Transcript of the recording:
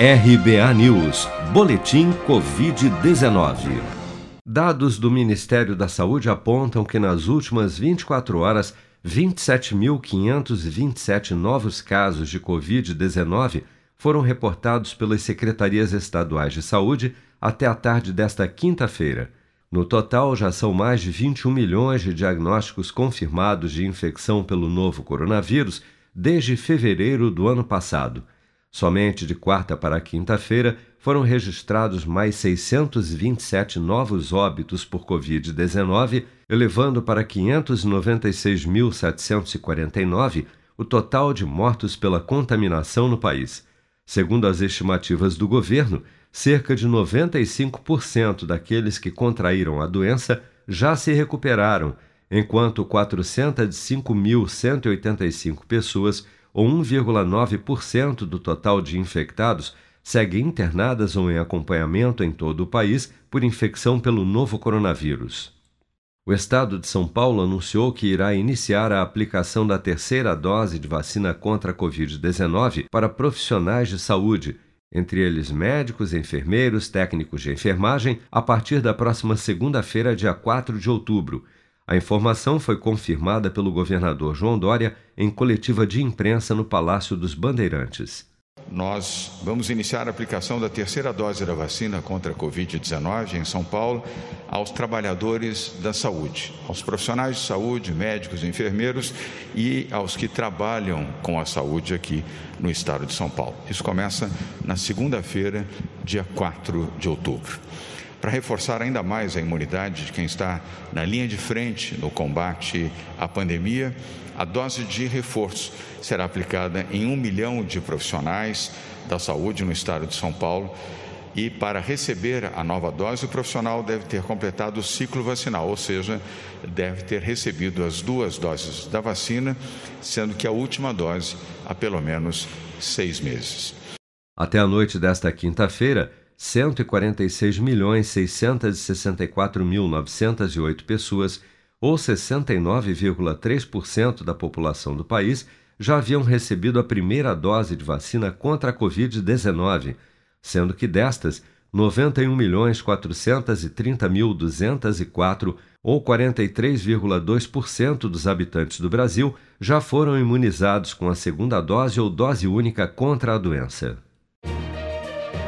RBA News, Boletim Covid-19. Dados do Ministério da Saúde apontam que nas últimas 24 horas, 27.527 novos casos de Covid-19 foram reportados pelas secretarias estaduais de saúde até a tarde desta quinta-feira. No total, já são mais de 21 milhões de diagnósticos confirmados de infecção pelo novo coronavírus desde fevereiro do ano passado. Somente de quarta para quinta-feira foram registrados mais 627 novos óbitos por Covid-19, elevando para 596.749 o total de mortos pela contaminação no país. Segundo as estimativas do governo, cerca de 95% daqueles que contraíram a doença já se recuperaram enquanto 405.185 pessoas, ou 1,9% do total de infectados, seguem internadas ou em acompanhamento em todo o país por infecção pelo novo coronavírus. O estado de São Paulo anunciou que irá iniciar a aplicação da terceira dose de vacina contra a Covid-19 para profissionais de saúde, entre eles médicos, enfermeiros, técnicos de enfermagem, a partir da próxima segunda-feira, dia 4 de outubro a informação foi confirmada pelo governador João Dória em coletiva de imprensa no Palácio dos Bandeirantes. Nós vamos iniciar a aplicação da terceira dose da vacina contra a Covid-19 em São Paulo aos trabalhadores da saúde, aos profissionais de saúde, médicos, enfermeiros e aos que trabalham com a saúde aqui no estado de São Paulo. Isso começa na segunda-feira, dia 4 de outubro para reforçar ainda mais a imunidade de quem está na linha de frente no combate à pandemia, a dose de reforço será aplicada em um milhão de profissionais da saúde no estado de São Paulo. E para receber a nova dose, o profissional deve ter completado o ciclo vacinal, ou seja, deve ter recebido as duas doses da vacina, sendo que a última dose há pelo menos seis meses. Até a noite desta quinta-feira, 146.664.908 pessoas, ou 69,3% da população do país, já haviam recebido a primeira dose de vacina contra a Covid-19, sendo que destas, 91.430.204, ou 43,2% dos habitantes do Brasil, já foram imunizados com a segunda dose ou dose única contra a doença